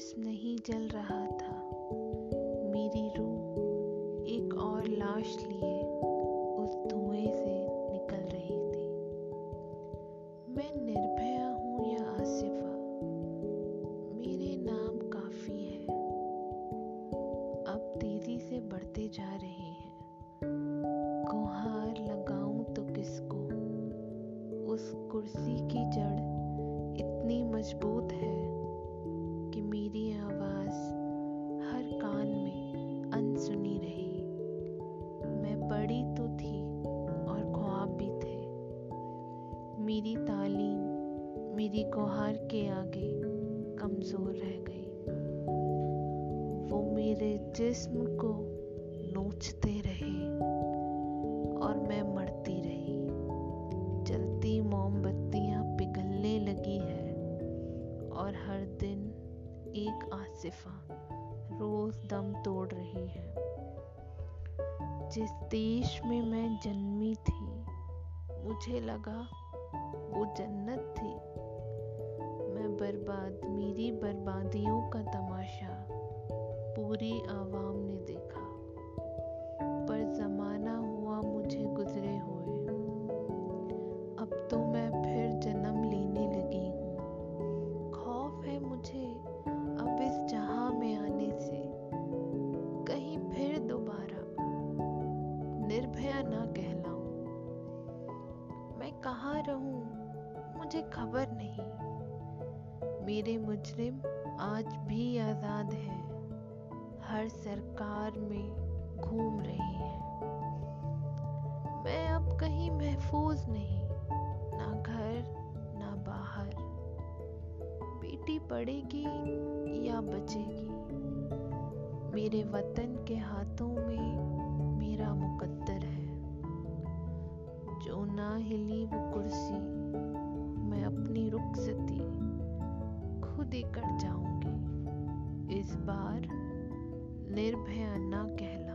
जिस्म नहीं जल रहा था। मेरी रूह एक और लाश लिए उस धुएँ से निकल रही थी। मैं निर्भया हूँ या आसिफा। मेरे नाम काफ़ी है। अब तेज़ी से बढ़ते जा रहे हैं। गुहार लगाऊँ तो किसको? उस कुर्सी मेरी तालीम मेरी गुहार के आगे कमज़ोर रह गई। वो मेरे जिस्म को नोचते रहे और मैं मरती रही। जलती मोमबत्तियाँ पिघलने लगी है और हर दिन एक आसिफा रोज दम तोड़ रही है। जिस देश में मैं जन्मी थी, मुझे लगा वो जन्नत थी। मैं बर्बाद मेरी बर्बादियों का तमाशा पूरी आवाम कहाँ रहूँ? मुझे खबर नहीं। मेरे मुजरिम आज भी आज़ाद हैं। हर सरकार में घूम रही हैं। मैं अब कहीं महफूज नहीं, ना घर, ना बाहर। बेटी पड़ेगी या बचेगी? मेरे वतन के हाथों में इस बार निर्भया न कहलाऊँगी